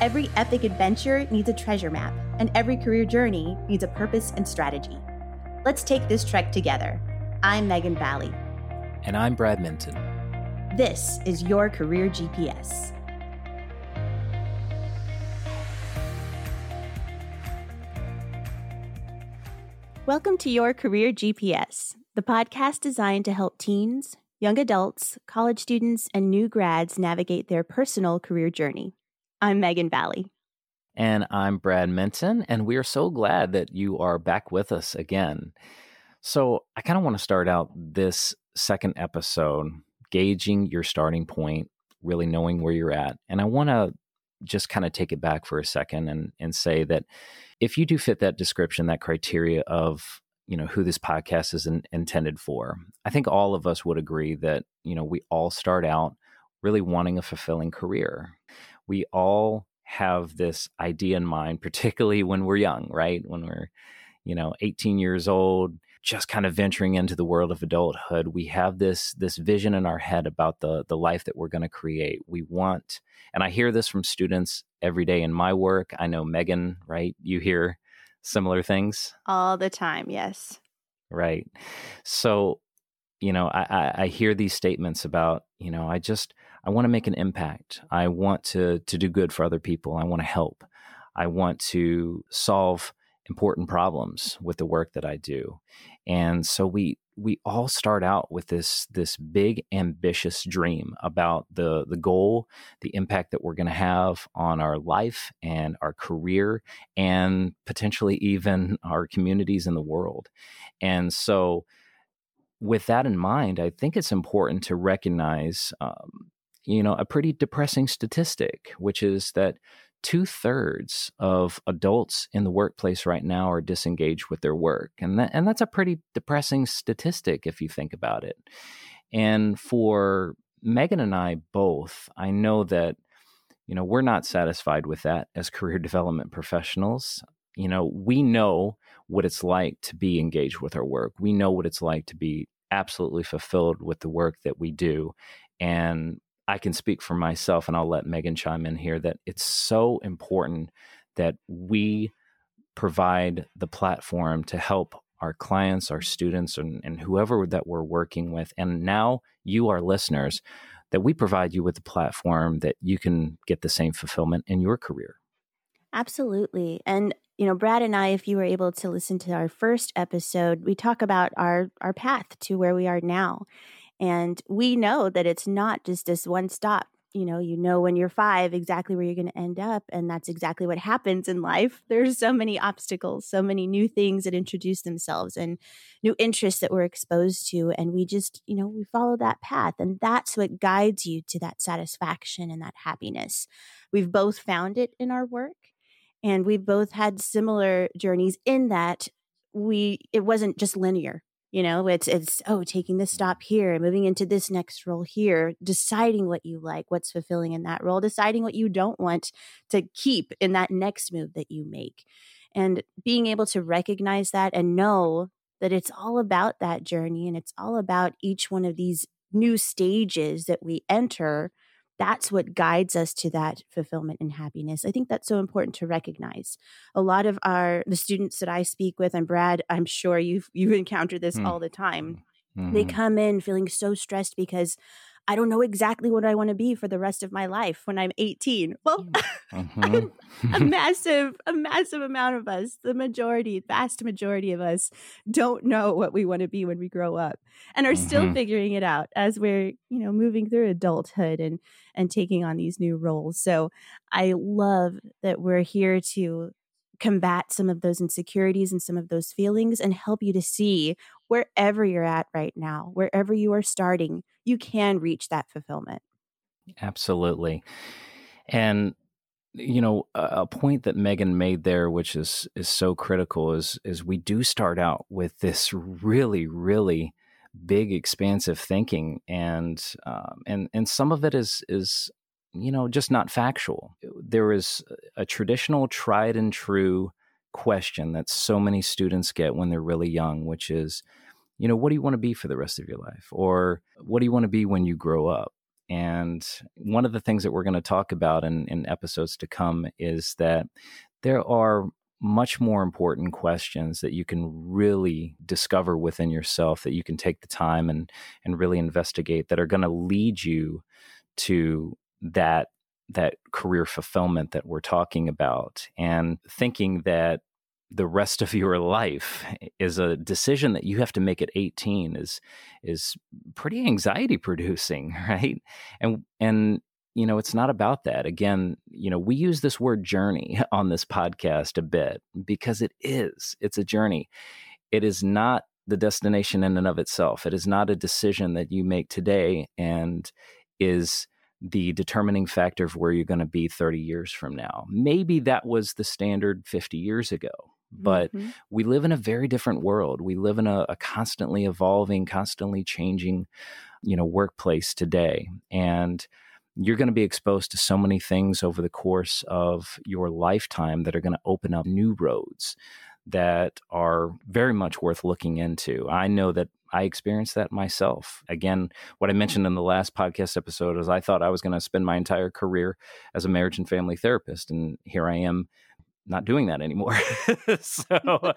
Every epic adventure needs a treasure map, and every career journey needs a purpose and strategy. Let's take this trek together. I'm Megan Vallee. And I'm Brad Minton. This is your Career GPS. Welcome to Your Career GPS, the podcast designed to help teens, young adults, college students, and new grads navigate their personal career journey. I'm Megan Vallee. And I'm Brad Minton, and we are so glad that you are back with us again. So, I kind of want to start out this second episode gauging your starting point, really knowing where you're at. And I want to just kind of take it back for a second and, and say that if you do fit that description, that criteria of you know who this podcast is in, intended for, I think all of us would agree that you know we all start out really wanting a fulfilling career we all have this idea in mind, particularly when we're young, right? When we're, you know, 18 years old, just kind of venturing into the world of adulthood, we have this this vision in our head about the the life that we're going to create. We want, and I hear this from students every day in my work. I know Megan, right? You hear similar things all the time. Yes. Right. So, you know, I, I, I hear these statements about, you know, I just I want to make an impact. I want to to do good for other people. I want to help. I want to solve important problems with the work that I do. And so we we all start out with this this big ambitious dream about the the goal, the impact that we're going to have on our life and our career and potentially even our communities in the world. And so with that in mind, I think it's important to recognize um, you know, a pretty depressing statistic, which is that two thirds of adults in the workplace right now are disengaged with their work. And, that, and that's a pretty depressing statistic if you think about it. And for Megan and I both, I know that, you know, we're not satisfied with that as career development professionals. You know, we know what it's like to be engaged with our work. We know what it's like to be absolutely fulfilled with the work that we do. And I can speak for myself, and I'll let Megan chime in here that it's so important that we provide the platform to help our clients, our students, and, and whoever that we're working with. And now you, our listeners, that we provide you with the platform that you can get the same fulfillment in your career. Absolutely. And you know, Brad and I, if you were able to listen to our first episode, we talk about our our path to where we are now. And we know that it's not just this one stop. You know, you know when you're five exactly where you're going to end up. And that's exactly what happens in life. There's so many obstacles, so many new things that introduce themselves and new interests that we're exposed to. And we just, you know, we follow that path. And that's what guides you to that satisfaction and that happiness. We've both found it in our work. And we've both had similar journeys in that we, it wasn't just linear you know, it's it's oh, taking this stop here, moving into this next role here, deciding what you like, what's fulfilling in that role, deciding what you don't want to keep in that next move that you make. And being able to recognize that and know that it's all about that journey and it's all about each one of these new stages that we enter that's what guides us to that fulfillment and happiness i think that's so important to recognize a lot of our the students that i speak with and brad i'm sure you've you encounter this mm. all the time mm-hmm. they come in feeling so stressed because I don't know exactly what I want to be for the rest of my life when I'm 18. Well, mm-hmm. a massive, a massive amount of us, the majority, vast majority of us don't know what we want to be when we grow up and are mm-hmm. still figuring it out as we're, you know, moving through adulthood and and taking on these new roles. So I love that we're here to combat some of those insecurities and some of those feelings and help you to see wherever you're at right now, wherever you are starting, you can reach that fulfillment. Absolutely. And you know a point that Megan made there which is is so critical is is we do start out with this really really big expansive thinking and um, and and some of it is is you know, just not factual. There is a traditional, tried and true question that so many students get when they're really young, which is, you know, what do you want to be for the rest of your life? Or what do you want to be when you grow up? And one of the things that we're going to talk about in, in episodes to come is that there are much more important questions that you can really discover within yourself that you can take the time and and really investigate that are going to lead you to that that career fulfillment that we're talking about and thinking that the rest of your life is a decision that you have to make at 18 is is pretty anxiety producing right? And and you know it's not about that. Again you know we use this word journey on this podcast a bit because it is it's a journey. It is not the destination in and of itself. It is not a decision that you make today and is the determining factor of where you're going to be 30 years from now. Maybe that was the standard 50 years ago but mm-hmm. we live in a very different world we live in a, a, constantly evolving constantly changing you know workplace today and you're going to be exposed to so many things over the course of your lifetime that are going to open up new roads that are very much worth looking into i know that I experienced that myself. Again, what I mentioned in the last podcast episode is I thought I was going to spend my entire career as a marriage and family therapist, and here I am not doing that anymore. so,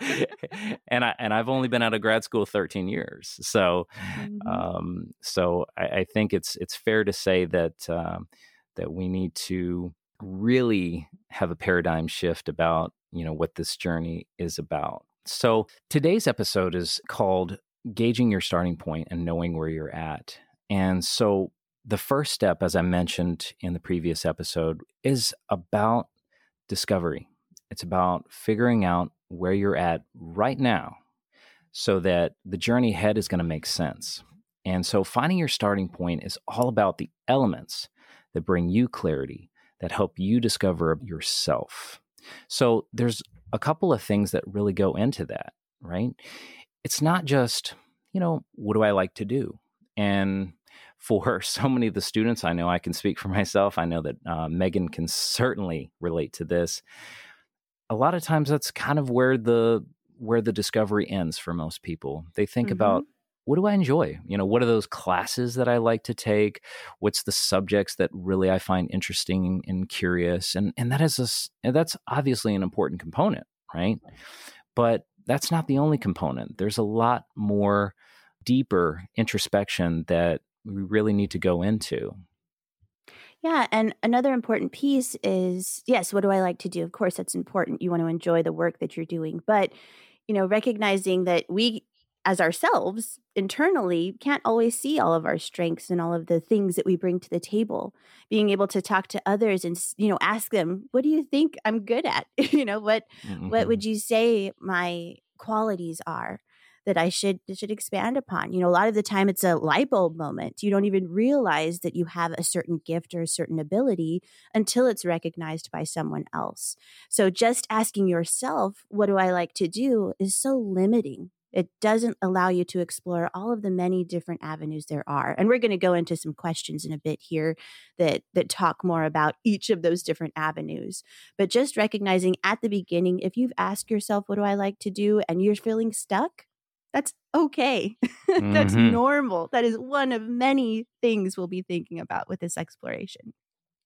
and I and I've only been out of grad school 13 years. So, mm-hmm. um, so I, I, think it's it's fair to say that um, that we need to really have a paradigm shift about you know what this journey is about. So today's episode is called gauging your starting point and knowing where you're at. And so the first step, as I mentioned in the previous episode, is about discovery. It's about figuring out where you're at right now so that the journey ahead is going to make sense. And so finding your starting point is all about the elements that bring you clarity, that help you discover yourself. So there's a couple of things that really go into that, right? It's not just, you know, what do I like to do? And for so many of the students I know, I can speak for myself. I know that uh, Megan can certainly relate to this a lot of times that's kind of where the where the discovery ends for most people. They think mm-hmm. about what do I enjoy? You know, what are those classes that I like to take? What's the subjects that really I find interesting and curious? And and that is a that's obviously an important component, right? But that's not the only component. There's a lot more deeper introspection that we really need to go into. Yeah. And another important piece is yes, what do I like to do? Of course, that's important. You want to enjoy the work that you're doing. But, you know, recognizing that we, as ourselves internally, can't always see all of our strengths and all of the things that we bring to the table. Being able to talk to others and, you know, ask them, what do you think I'm good at? you know, what, mm-hmm. what would you say my qualities are? That I should should expand upon. You know, a lot of the time it's a light bulb moment. You don't even realize that you have a certain gift or a certain ability until it's recognized by someone else. So just asking yourself, what do I like to do is so limiting. It doesn't allow you to explore all of the many different avenues there are. And we're going to go into some questions in a bit here that that talk more about each of those different avenues. But just recognizing at the beginning if you've asked yourself what do I like to do and you're feeling stuck, that's okay. That's mm-hmm. normal. That is one of many things we'll be thinking about with this exploration.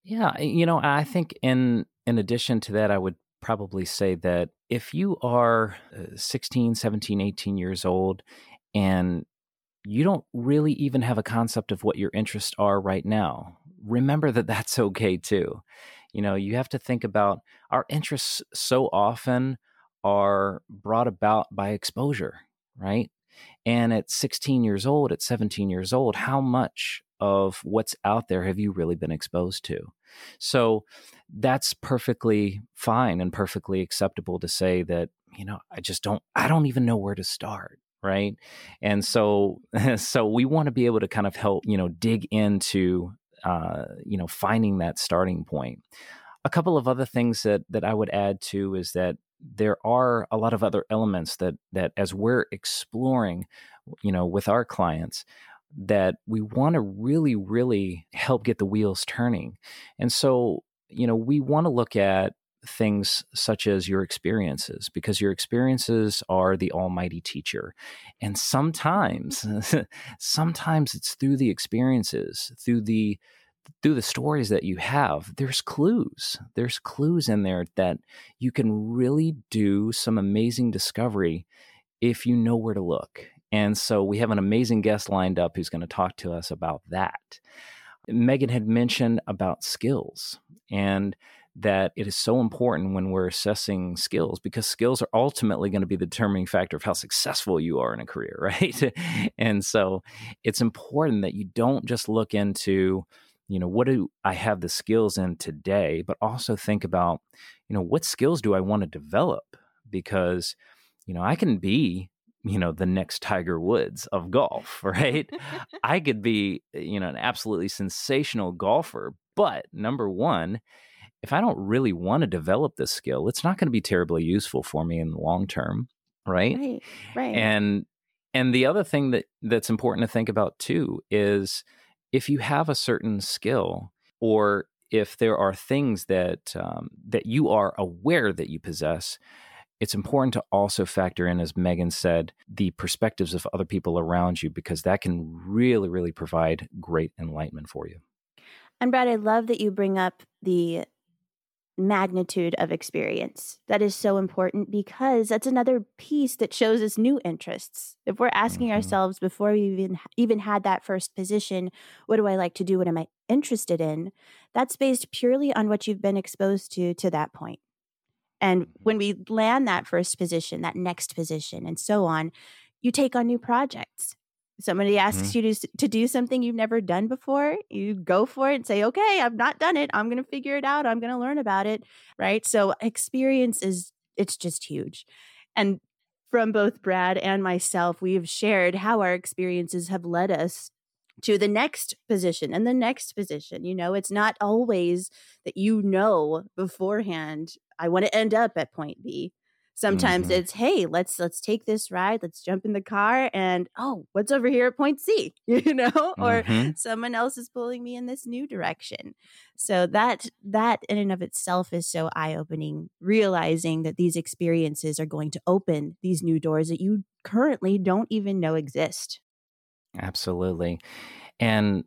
Yeah, you know, I think in in addition to that I would probably say that if you are uh, 16, 17, 18 years old and you don't really even have a concept of what your interests are right now, remember that that's okay too. You know, you have to think about our interests so often are brought about by exposure right? And at 16 years old, at 17 years old, how much of what's out there have you really been exposed to? So that's perfectly fine and perfectly acceptable to say that, you know, I just don't, I don't even know where to start. Right. And so, so we want to be able to kind of help, you know, dig into, uh, you know, finding that starting point. A couple of other things that that I would add to is that there are a lot of other elements that that as we're exploring you know with our clients that we want to really really help get the wheels turning and so you know we want to look at things such as your experiences, because your experiences are the almighty teacher. And sometimes, sometimes it's through the experiences, through the through the stories that you have, there's clues. There's clues in there that you can really do some amazing discovery if you know where to look. And so we have an amazing guest lined up who's going to talk to us about that. Megan had mentioned about skills and that it is so important when we're assessing skills because skills are ultimately going to be the determining factor of how successful you are in a career, right? and so it's important that you don't just look into, you know, what do I have the skills in today, but also think about, you know, what skills do I want to develop? Because, you know, I can be you know the next tiger woods of golf right? I could be eh, you know an absolutely sensational golfer but number one if i don't really want to develop this skill it's not going to be terribly useful for me in the long term right? Right right. And and the other thing that that's important to think about too is if you have a certain skill or if there are things that um, that you are aware that you possess it's important to also factor in, as Megan said, the perspectives of other people around you because that can really, really provide great enlightenment for you. And Brad, I love that you bring up the magnitude of experience. That is so important because that's another piece that shows us new interests. If we're asking mm-hmm. ourselves before we even even had that first position, what do I like to do? What am I interested in? That's based purely on what you've been exposed to to that point. And mm-hmm. when we land that first position, that next position, and so on, you take on new projects. Somebody asks mm-hmm. you to, to do something you've never done before, you go for it and say, okay, I've not done it. I'm going to figure it out. I'm going to learn about it. Right. So experience is, it's just huge. And from both Brad and myself, we have shared how our experiences have led us to the next position and the next position. You know, it's not always that you know beforehand, I want to end up at point B. Sometimes mm-hmm. it's, hey, let's let's take this ride, let's jump in the car and oh, what's over here at point C? You know, mm-hmm. or someone else is pulling me in this new direction. So that that in and of itself is so eye-opening, realizing that these experiences are going to open these new doors that you currently don't even know exist. Absolutely. And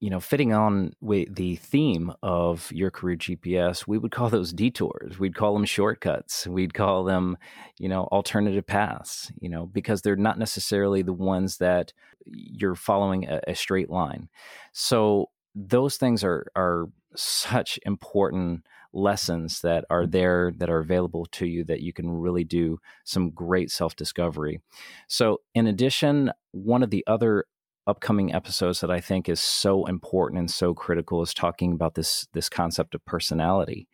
you know, fitting on with the theme of your career GPS, we would call those detours. We'd call them shortcuts. We'd call them, you know, alternative paths, you know, because they're not necessarily the ones that you're following a, a straight line. So those things are are such important lessons that are mm-hmm. there that are available to you that you can really do some great self discovery. So, in addition, one of the other upcoming episodes that I think is so important and so critical is talking about this this concept of personality.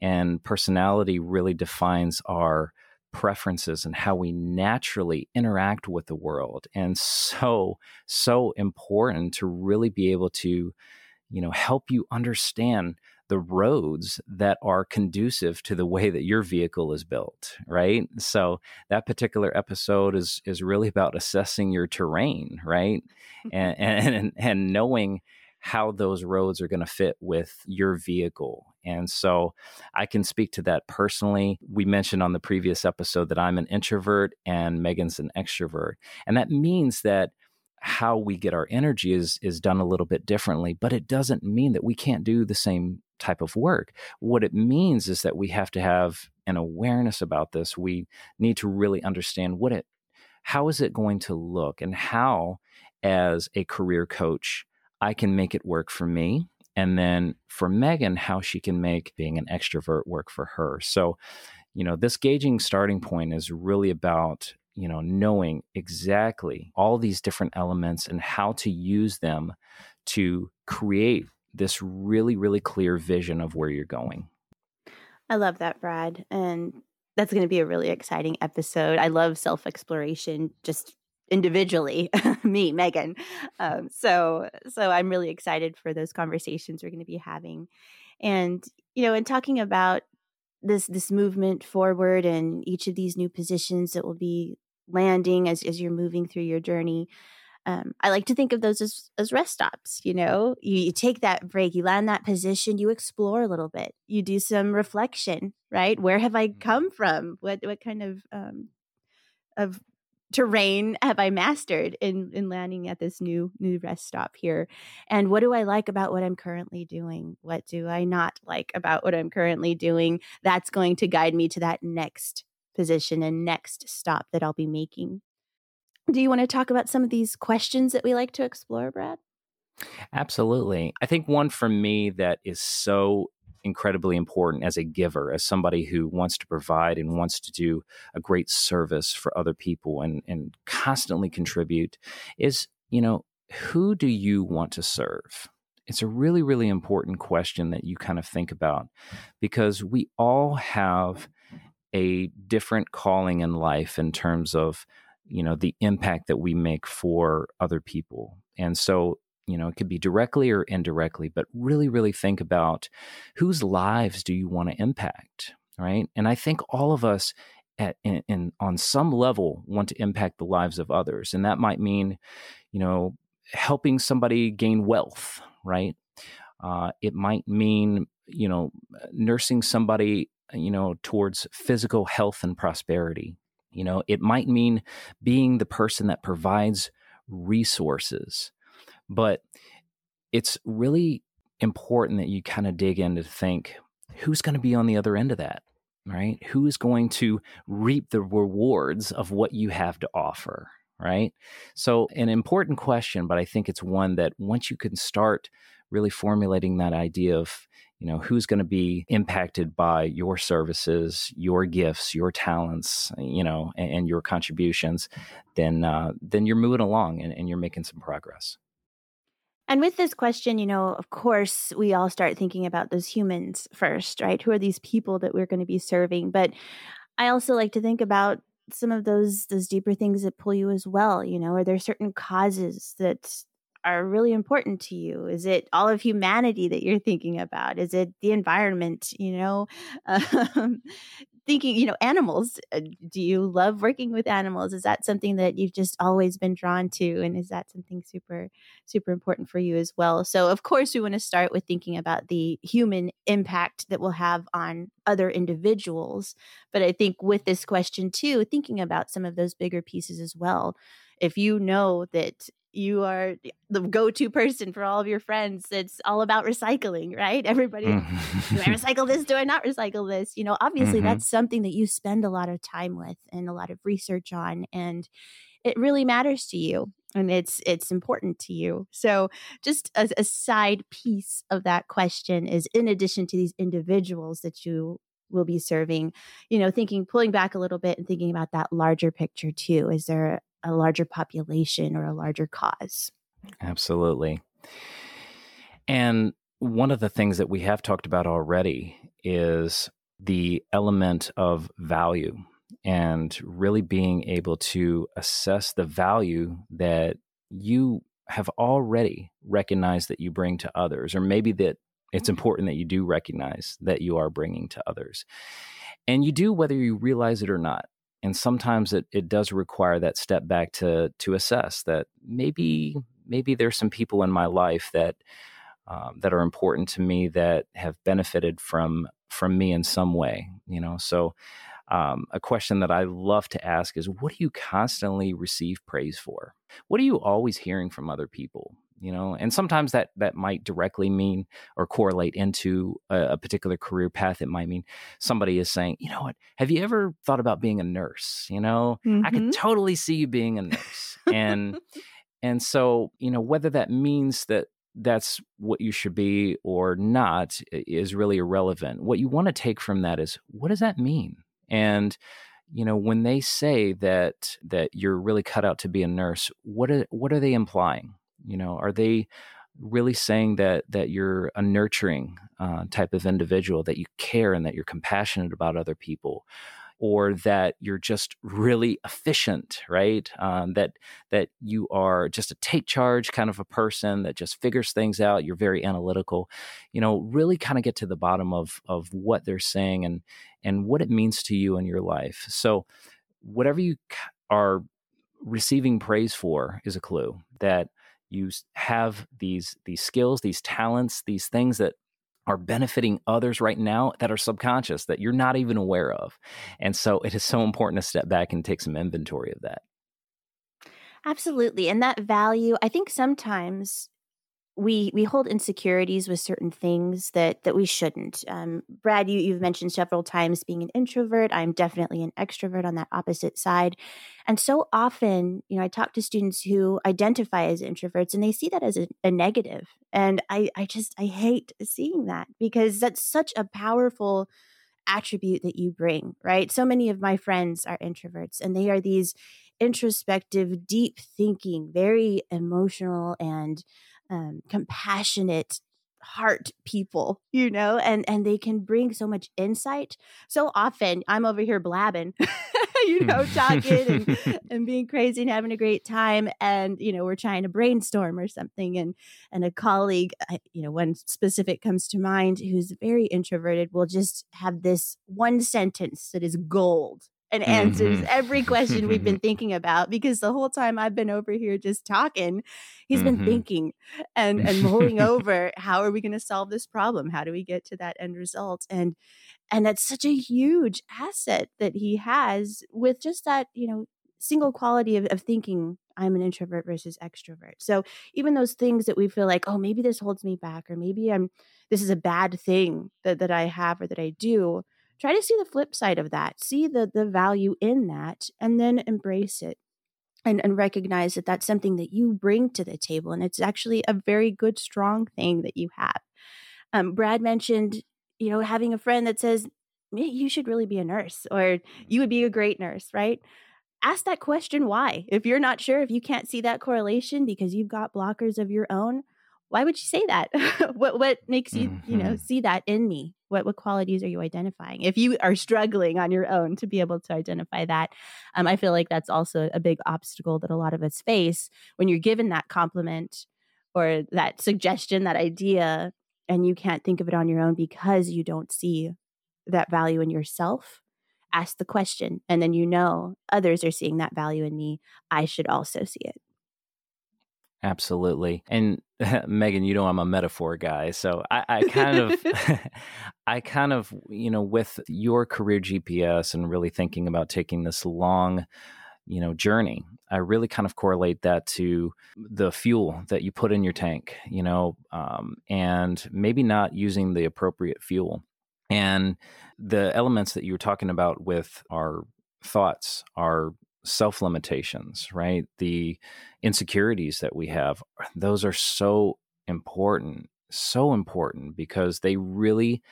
And personality really defines our preferences and how we naturally interact with the world and so so important to really be able to you know help you understand the roads that are conducive to the way that your vehicle is built right so that particular episode is is really about assessing your terrain right mm-hmm. and, and and knowing how those roads are going to fit with your vehicle and so I can speak to that personally. We mentioned on the previous episode that I'm an introvert and Megan's an extrovert. And that means that how we get our energy is is done a little bit differently, but it doesn't mean that we can't do the same type of work. What it means is that we have to have an awareness about this. We need to really understand what it how is it going to look and how as a career coach I can make it work for me and then for Megan how she can make being an extrovert work for her. So, you know, this gauging starting point is really about you know knowing exactly all these different elements and how to use them to create this really, really clear vision of where you're going. I love that, Brad. And that's going to be a really exciting episode. I love self exploration just individually, me, Megan. Um, so, so I'm really excited for those conversations we're going to be having. And, you know, in talking about this this movement forward and each of these new positions that will be landing as, as you're moving through your journey um, I like to think of those as, as rest stops. You know, you, you, take that break, you land that position, you explore a little bit, you do some reflection, right? Where have I mm-hmm. come from? What what kind of um, of terrain have I mastered in in landing at this new new rest stop here? And what do I like about what I'm currently doing? What do I not like about what I'm currently doing? That's going to guide me to that next position and next stop that I'll be making. Do you want to talk about some of these questions that we like to explore, Brad? Absolutely. I think one for me that is so incredibly important as a giver, as somebody who wants to provide and wants to do a great service for other people and, and constantly contribute is, you know, who do you want to serve? It's a really, really important question that you kind of think about because we all have a different calling in life in terms of you know the impact that we make for other people. And so you know it could be directly or indirectly but really really think about whose lives do you want to impact right? And i think all of us at in, in, on some level want to impact the lives of others and that might mean you know helping somebody gain wealth right? Uh, it might mean you know nursing somebody you know towards physical health and prosperity you know, it might mean being the person that provides resources, but it's really important that you kind of dig in to think who's going to be on the other end of that, right? Who is going to reap the rewards of what you have to offer, right? So, an important question, but I think it's one that once you can start really formulating that idea of you know who's going to be impacted by your services your gifts your talents you know and, and your contributions then uh, then you're moving along and, and you're making some progress and with this question, you know, of course, we all start thinking about those humans first, right? Who are these people that we're going to be serving? But I also like to think about some of those those deeper things that pull you as well. You know, are there certain causes that are really important to you? Is it all of humanity that you're thinking about? Is it the environment? You know, um, thinking, you know, animals. Uh, do you love working with animals? Is that something that you've just always been drawn to? And is that something super, super important for you as well? So, of course, we want to start with thinking about the human impact that we'll have on other individuals. But I think with this question, too, thinking about some of those bigger pieces as well if you know that you are the go-to person for all of your friends. It's all about recycling right? Everybody mm-hmm. do i recycle this? Do i not recycle this? You know obviously mm-hmm. that's something that you spend a lot of time with and a lot of research on and it really matters to you and it's it's important to you. So just a, a side piece of that question is in addition to these individuals that you will be serving you know thinking pulling back a little bit and thinking about that larger picture too is there a larger population or a larger cause. Absolutely. And one of the things that we have talked about already is the element of value and really being able to assess the value that you have already recognized that you bring to others, or maybe that it's mm-hmm. important that you do recognize that you are bringing to others. And you do whether you realize it or not and sometimes it, it does require that step back to to assess that maybe maybe there's some people in my life that um, that are important to me that have benefited from from me in some way you know so um, a question that I love to ask is what do you constantly receive praise for? What are you always hearing from other people? You know and sometimes that that might directly mean or correlate into a, a, particular career path. It might mean somebody is saying you know what? Have you ever thought about being a nurse? You know? Mm-hmm. i could mm-hmm. totally see you being a nurse. And and so you know whether that means that that's what you should be or not is really irrelevant. What you want to take from that is what does that mean? And you know when they say that that you're really cut out to be a nurse what are what are they implying you know, are they really saying that that you're a nurturing uh, type of individual, that you care and that you're compassionate about other people? or that you're just really efficient, right? Um, that that you are just a take charge kind of a person that just figures things out. You're very analytical. You know, really kind of get to the bottom of of what they're saying and and what it means to you in your life. So, whatever you are receiving praise for is a clue that you have these these skills, these talents, these things that are benefiting others right now that are subconscious that you're not even aware of. And so it is so important to step back and take some inventory of that. Absolutely. And that value, I think sometimes we we hold insecurities with certain things that that we shouldn't. Um, Brad, you you've mentioned several times being an introvert. I'm definitely an extrovert on that opposite side, and so often, you know, I talk to students who identify as introverts, and they see that as a, a negative, and I I just I hate seeing that because that's such a powerful attribute that you bring, right? So many of my friends are introverts, and they are these introspective, deep thinking, very emotional and um, compassionate heart people you know and and they can bring so much insight. So often i'm over here blabbing you know talking and, and being crazy and having a great time and you know we're trying to brainstorm or something and and a colleague you know one specific comes to mind who's very introverted will just have this one sentence that is gold and answers mm-hmm. every question we've been thinking about because the whole time I've been over here just talking, he's mm-hmm. been thinking and and mulling over how are we going to solve this problem? How do we get to that end result? And and that's such a huge asset that he has with just that, you know, single quality of, of thinking I'm an introvert versus extrovert. So even those things that we feel like, oh, maybe this holds me back, or maybe I'm this is a bad thing that, that I have or that I do, try to see the flip side of that see the the value in that and then embrace it and, and recognize that that's something that you bring to the table and it's actually a very good strong thing that you have um, brad mentioned you know having a friend that says you should really be a nurse or you would be a great nurse right ask that question why if you're not sure if you can't see that correlation because you've got blockers of your own why would you say that what what makes you mm-hmm. you know mm-hmm. see that in me what what qualities are you identifying if you are struggling on your own to be able to identify that um, i feel like that's also a big obstacle that a lot of us face when you're given that compliment or that suggestion that idea and you can't think of it on your own because you don't see that value in yourself ask the question and then you know others are seeing that value in me i should also see it Absolutely. And Megan, you know I'm a metaphor guy. So I, I kind of I kind of, you know, with your career GPS and really thinking about taking this long, you know, journey, I really kind of correlate that to the fuel that you put in your tank, you know, um, and maybe not using the appropriate fuel. And the elements that you were talking about with our thoughts, our self limitations, right? The insecurities that we have, those are so important, so important because they really,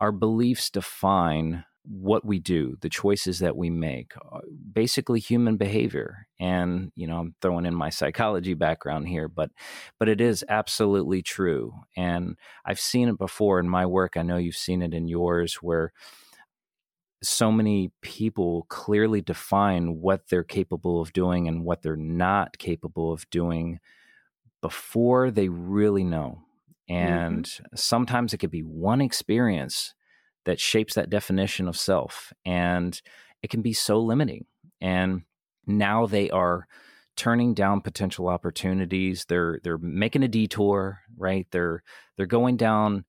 our beliefs define what we do, the choices that we make, uh, basically human behavior. And, you know, I'm throwing in my psychology background here, but but it is absolutely true. And I've seen it before in my work. I know you've seen it in yours where so many people clearly define what they're capable of doing and what they're not capable of doing before they really know. And mm-hmm. sometimes it could be one experience that shapes that definition of self. And it can be so limiting. And now they are turning down potential opportunities. They're they're making a detour, right? They're they're going down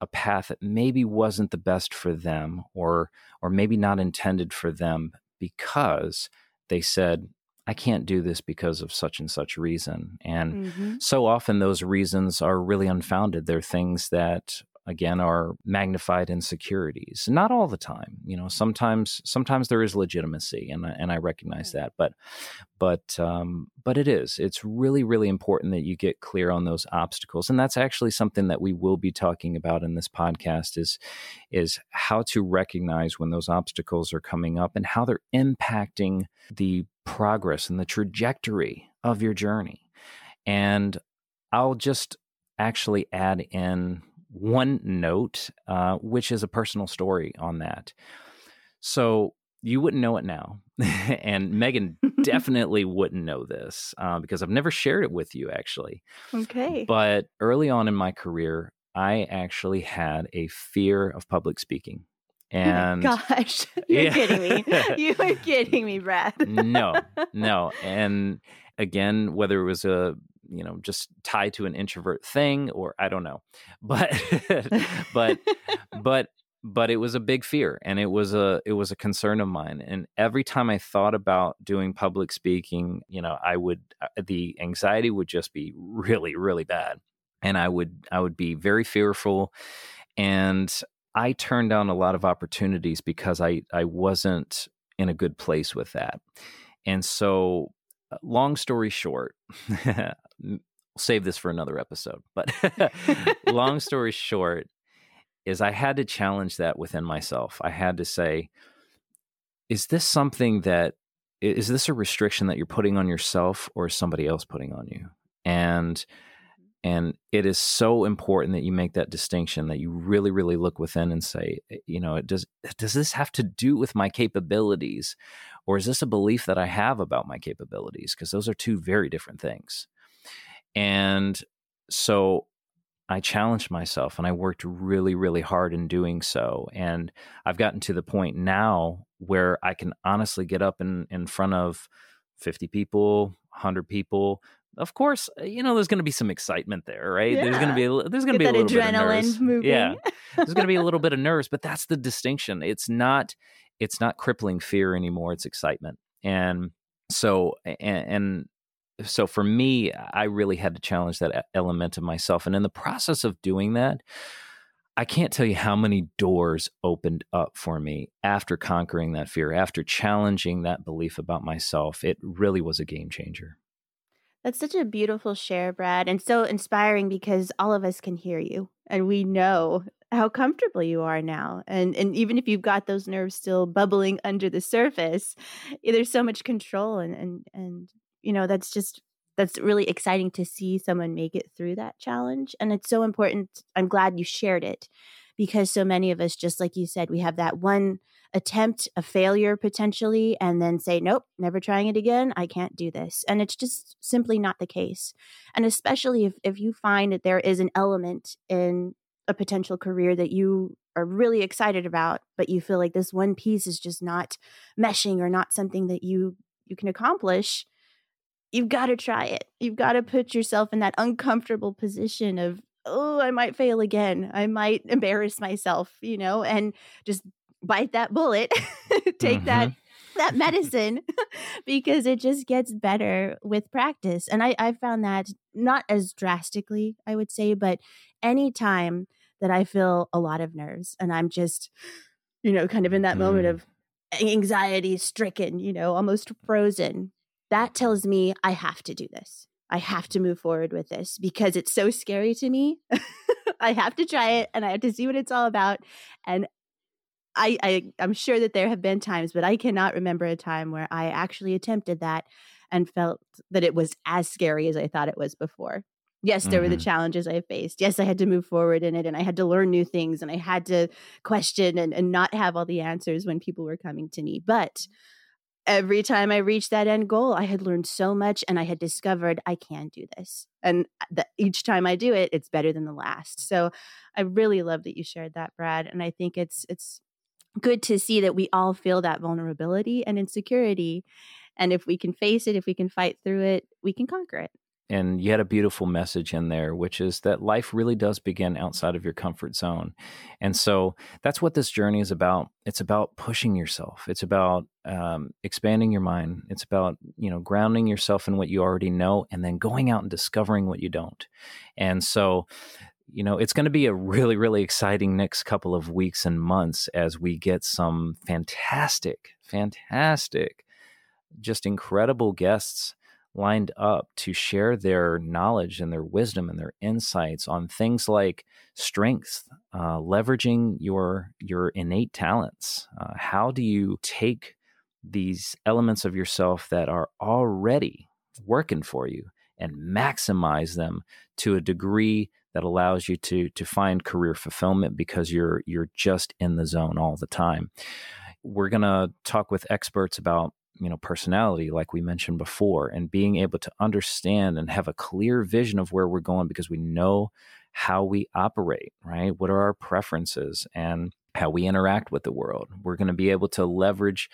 a path that maybe wasn't the best for them or or maybe not intended for them because they said I can't do this because of such and such reason. And mm-hmm. so often those reasons are really unfounded. They're things that again are magnified insecurities not all the time you know sometimes sometimes there is legitimacy and and I recognize that but but um, but it is it's really really important that you get clear on those obstacles and that's actually something that we will be talking about in this podcast is is how to recognize when those obstacles are coming up and how they're impacting the progress and the trajectory of your journey and I'll just actually add in one note, uh, which is a personal story on that. So you wouldn't know it now. and Megan definitely wouldn't know this uh, because I've never shared it with you, actually. Okay. But early on in my career, I actually had a fear of public speaking. And gosh, you're yeah. kidding me. You are kidding me, Brad. no, no. And again, whether it was a you know just tied to an introvert thing or I don't know, but but but but it was a big fear and it was a it was a concern of mine. And every time i thought about doing public speaking you know i would uh, the anxiety would just be really really bad. And i would i would be very fearful. And i turned down a lot of opportunities because i i wasn't in a good place with that. And so uh, long story short save this for another episode but long story short is I had to challenge that within myself. I had to say, is this something that is this a restriction that you're putting on yourself or is somebody else putting on you? And and it is so important that you make that distinction that you really really look within and say eh, you know does does this have to do with my capabilities or is this a belief that i have about my capabilities because those are two very different things and so I challenged myself and I worked really, really hard in doing so. And I've gotten to the point now where I can honestly get up in, in front of 50 people, 100 people. Of course, uh, you know, there's going to be some excitement there, right? Yeah. There's going to be, a, there's going to be a little bit of nerves. Moving. Yeah. there's going to be a little bit of nerves, but that's the distinction. It's not, it's not crippling fear anymore. It's excitement. And so, and, and so for me, I really had to challenge that element of myself. And in the process of doing that, I can't tell you how many doors opened up for me after conquering that fear, after challenging that belief about myself. It really was a game changer. That's such a beautiful share, Brad, and so inspiring because all of us can hear you and we know how comfortable you are now. And and even if you've got those nerves still bubbling under the surface, there's so much control and and and you know that's just that's really exciting to see someone make it through that challenge and it's so important i'm glad you shared it because so many of us just like you said we have that one attempt a failure potentially and then say nope never trying it again i can't do this and it's just simply not the case and especially if, if you find that there is an element in a potential career that you are really excited about but you feel like this one piece is just not meshing or not something that you you can accomplish you've got to try it. You've got to put yourself in that uncomfortable position of, oh, I might fail again. I might embarrass myself, you know, and just bite that bullet, take mm-hmm. that that medicine because it just gets better with practice. And I, I found that not as drastically, I would say, but anytime that I feel a lot of nerves and I'm just, you know, kind of in that mm. moment of anxiety stricken, you know, almost frozen that tells me I have to do this. I have to move forward with this because it's so scary to me. I have to try it and I have to see what it's all about. And I, I I'm sure that there have been times, but I cannot remember a time where I actually attempted that and felt that it was as scary as I thought it was before. Yes, there mm-hmm. were the mm-hmm. challenges I faced. Yes, I had to move forward in it and I had to learn new things and I had to question and, and not have all the answers when people were coming to me. But every time I reached that end goal, I had learned so much and I had discovered I can do this. And uh, the, each time I do it, it's better than the last. So I really love that you shared that, Brad. And I think it's it's good to see that we all feel that vulnerability and insecurity. And if we can face it, if we can fight through it, we can conquer it and you had a beautiful message in there, which is that life really does begin outside of your comfort zone. And so that's what this journey is about. It's about pushing yourself. It's about um, expanding your mind. It's about, you know, grounding yourself in what you already know and then going out and discovering what you don't. And so, you know, it's going to be a really, really exciting next couple of weeks and months as we get some fantastic, fantastic, just incredible guests lined up to share their knowledge and their wisdom and their insights on things like strength, uh, leveraging your your innate talents. Uh, how do you take these elements of yourself that are already working for you and maximize them to a degree that allows you to to find career fulfillment because you're you're just in the zone all the time. We're going to talk with experts about you know personality like we mentioned before and being able to understand and have a clear vision of where we're going because we know how we operate right what are our preferences and how we interact with the world. We're going to be able to leverage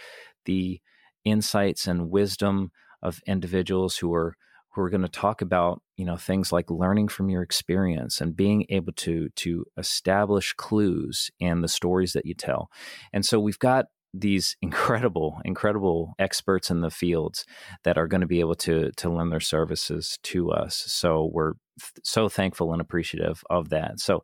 the insights and wisdom of individuals who are who are going to talk about you know things like learning from your experience and being able to to establish clues in the stories that you tell and so we've got these incredible incredible experts in the fields that are going to be able to to lend their services to us so we're so thankful and appreciative of that so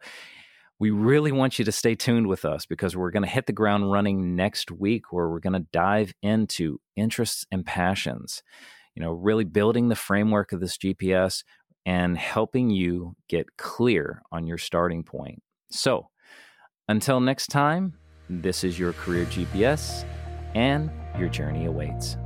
we really want you to stay tuned with us because we're going to hit the ground running next week where we're going to dive into interests and passions you know, really building the framework of this GPS and helping you get clear on your starting point. So, until next time, this is your career GPS, and your journey awaits.